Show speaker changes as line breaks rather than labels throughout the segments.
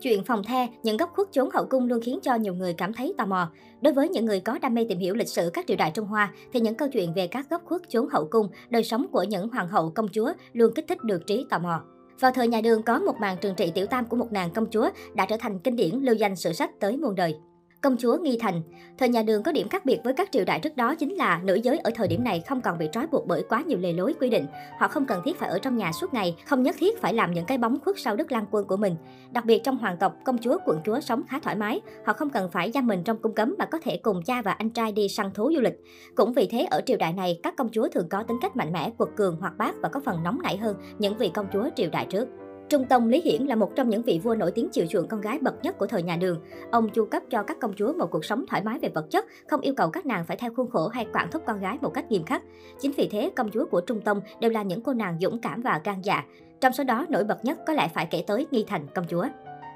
Chuyện phòng the, những góc khuất chốn hậu cung luôn khiến cho nhiều người cảm thấy tò mò. Đối với những người có đam mê tìm hiểu lịch sử các triều đại Trung Hoa, thì những câu chuyện về các góc khuất chốn hậu cung, đời sống của những hoàng hậu công chúa luôn kích thích được trí tò mò. Vào thời nhà Đường có một màn trừng trị tiểu tam của một nàng công chúa đã trở thành kinh điển lưu danh sử sách tới muôn đời. Công chúa Nghi Thành Thời nhà Đường có điểm khác biệt với các triều đại trước đó chính là nữ giới ở thời điểm này không còn bị trói buộc bởi quá nhiều lề lối quy định. Họ không cần thiết phải ở trong nhà suốt ngày, không nhất thiết phải làm những cái bóng khuất sau đức lang quân của mình. Đặc biệt trong hoàng tộc, công chúa, quận chúa sống khá thoải mái. Họ không cần phải giam mình trong cung cấm mà có thể cùng cha và anh trai đi săn thú du lịch. Cũng vì thế ở triều đại này, các công chúa thường có tính cách mạnh mẽ, quật cường, hoạt bát và có phần nóng nảy hơn những vị công chúa triều đại trước. Trung Tông Lý Hiển là một trong những vị vua nổi tiếng chiều chuộng con gái bậc nhất của thời nhà Đường. Ông chu cấp cho các công chúa một cuộc sống thoải mái về vật chất, không yêu cầu các nàng phải theo khuôn khổ hay quản thúc con gái một cách nghiêm khắc. Chính vì thế, công chúa của Trung Tông đều là những cô nàng dũng cảm và gan dạ. Trong số đó, nổi bật nhất có lẽ phải kể tới Nghi Thành công chúa.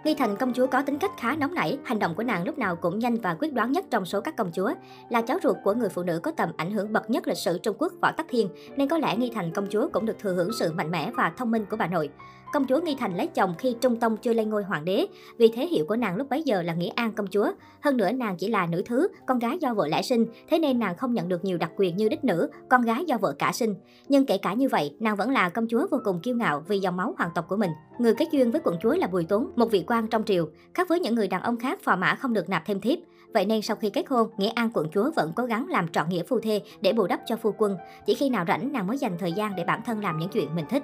Nghi Thành công chúa có tính cách khá nóng nảy, hành động của nàng lúc nào cũng nhanh và quyết đoán nhất trong số các công chúa. Là cháu ruột của người phụ nữ có tầm ảnh hưởng bậc nhất lịch sử Trung Quốc Võ Tắc Thiên, nên có lẽ Nghi Thành công chúa cũng được thừa hưởng sự mạnh mẽ và thông minh của bà nội. Công chúa Nghi Thành lấy chồng khi Trung Tông chưa lên ngôi hoàng đế, vì thế hiệu của nàng lúc bấy giờ là Nghĩa An công chúa. Hơn nữa nàng chỉ là nữ thứ, con gái do vợ lẽ sinh, thế nên nàng không nhận được nhiều đặc quyền như đích nữ, con gái do vợ cả sinh. Nhưng kể cả như vậy, nàng vẫn là công chúa vô cùng kiêu ngạo vì dòng máu hoàng tộc của mình. Người kết duyên với quận chúa là Bùi Tốn, một vị quan trong triều. Khác với những người đàn ông khác, phò mã không được nạp thêm thiếp. Vậy nên sau khi kết hôn, Nghĩa An quận chúa vẫn cố gắng làm trọn nghĩa phu thê để bù đắp cho phu quân. Chỉ khi nào rảnh nàng mới dành thời gian để bản thân làm những chuyện mình thích.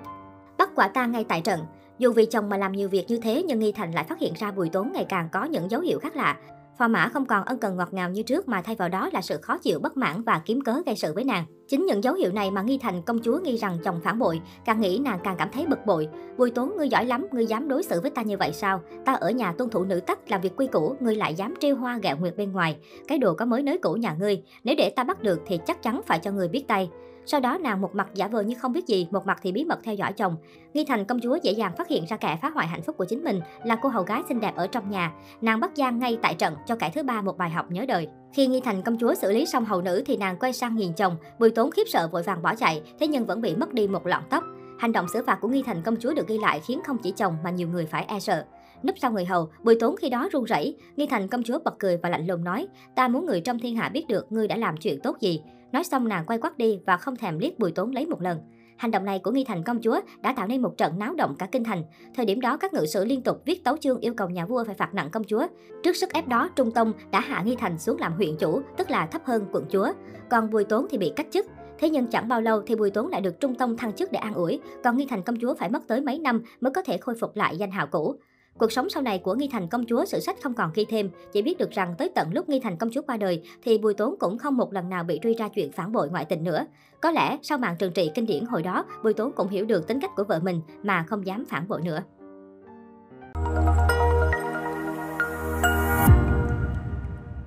Quả tang ngay tại trận, dù vì chồng mà làm nhiều việc như thế nhưng Nghi Thành lại phát hiện ra Bùi Tốn ngày càng có những dấu hiệu khác lạ. Phò mã không còn ân cần ngọt ngào như trước mà thay vào đó là sự khó chịu bất mãn và kiếm cớ gây sự với nàng. Chính những dấu hiệu này mà Nghi Thành công chúa nghi rằng chồng phản bội, càng nghĩ nàng càng cảm thấy bực bội. Bùi Tốn ngươi giỏi lắm, ngươi dám đối xử với ta như vậy sao? Ta ở nhà tuân thủ nữ tắc làm việc quy củ, ngươi lại dám trêu hoa gẹo nguyệt bên ngoài. Cái đồ có mới nới cũ nhà ngươi, nếu để ta bắt được thì chắc chắn phải cho ngươi biết tay. Sau đó nàng một mặt giả vờ như không biết gì, một mặt thì bí mật theo dõi chồng. Nghi Thành công chúa dễ dàng phát hiện ra kẻ phá hoại hạnh phúc của chính mình là cô hầu gái xinh đẹp ở trong nhà. Nàng bắt Giang ngay tại trận cho kẻ thứ ba một bài học nhớ đời. Khi Nghi Thành công chúa xử lý xong hầu nữ thì nàng quay sang nhìn chồng, Bùi Tốn khiếp sợ vội vàng bỏ chạy, thế nhưng vẫn bị mất đi một lọn tóc. Hành động xử phạt của Nghi Thành công chúa được ghi lại khiến không chỉ chồng mà nhiều người phải e sợ. Núp sau người hầu, Bùi Tốn khi đó run rẩy, Nghi Thành công chúa bật cười và lạnh lùng nói: "Ta muốn người trong thiên hạ biết được ngươi đã làm chuyện tốt gì." Nói xong nàng quay quắt đi và không thèm liếc Bùi Tốn lấy một lần. Hành động này của Nghi Thành công chúa đã tạo nên một trận náo động cả kinh thành. Thời điểm đó các ngự sử liên tục viết tấu chương yêu cầu nhà vua phải phạt nặng công chúa. Trước sức ép đó, Trung Tông đã hạ Nghi Thành xuống làm huyện chủ, tức là thấp hơn quận chúa. Còn Bùi Tốn thì bị cách chức. Thế nhưng chẳng bao lâu thì Bùi Tốn lại được Trung Tông thăng chức để an ủi, còn Nghi Thành công chúa phải mất tới mấy năm mới có thể khôi phục lại danh hào cũ. Cuộc sống sau này của Nghi Thành công chúa sử sách không còn ghi thêm, chỉ biết được rằng tới tận lúc Nghi Thành công chúa qua đời thì Bùi Tốn cũng không một lần nào bị truy ra chuyện phản bội ngoại tình nữa. Có lẽ sau màn trừng trị kinh điển hồi đó, Bùi Tốn cũng hiểu được tính cách của vợ mình mà không dám phản bội nữa.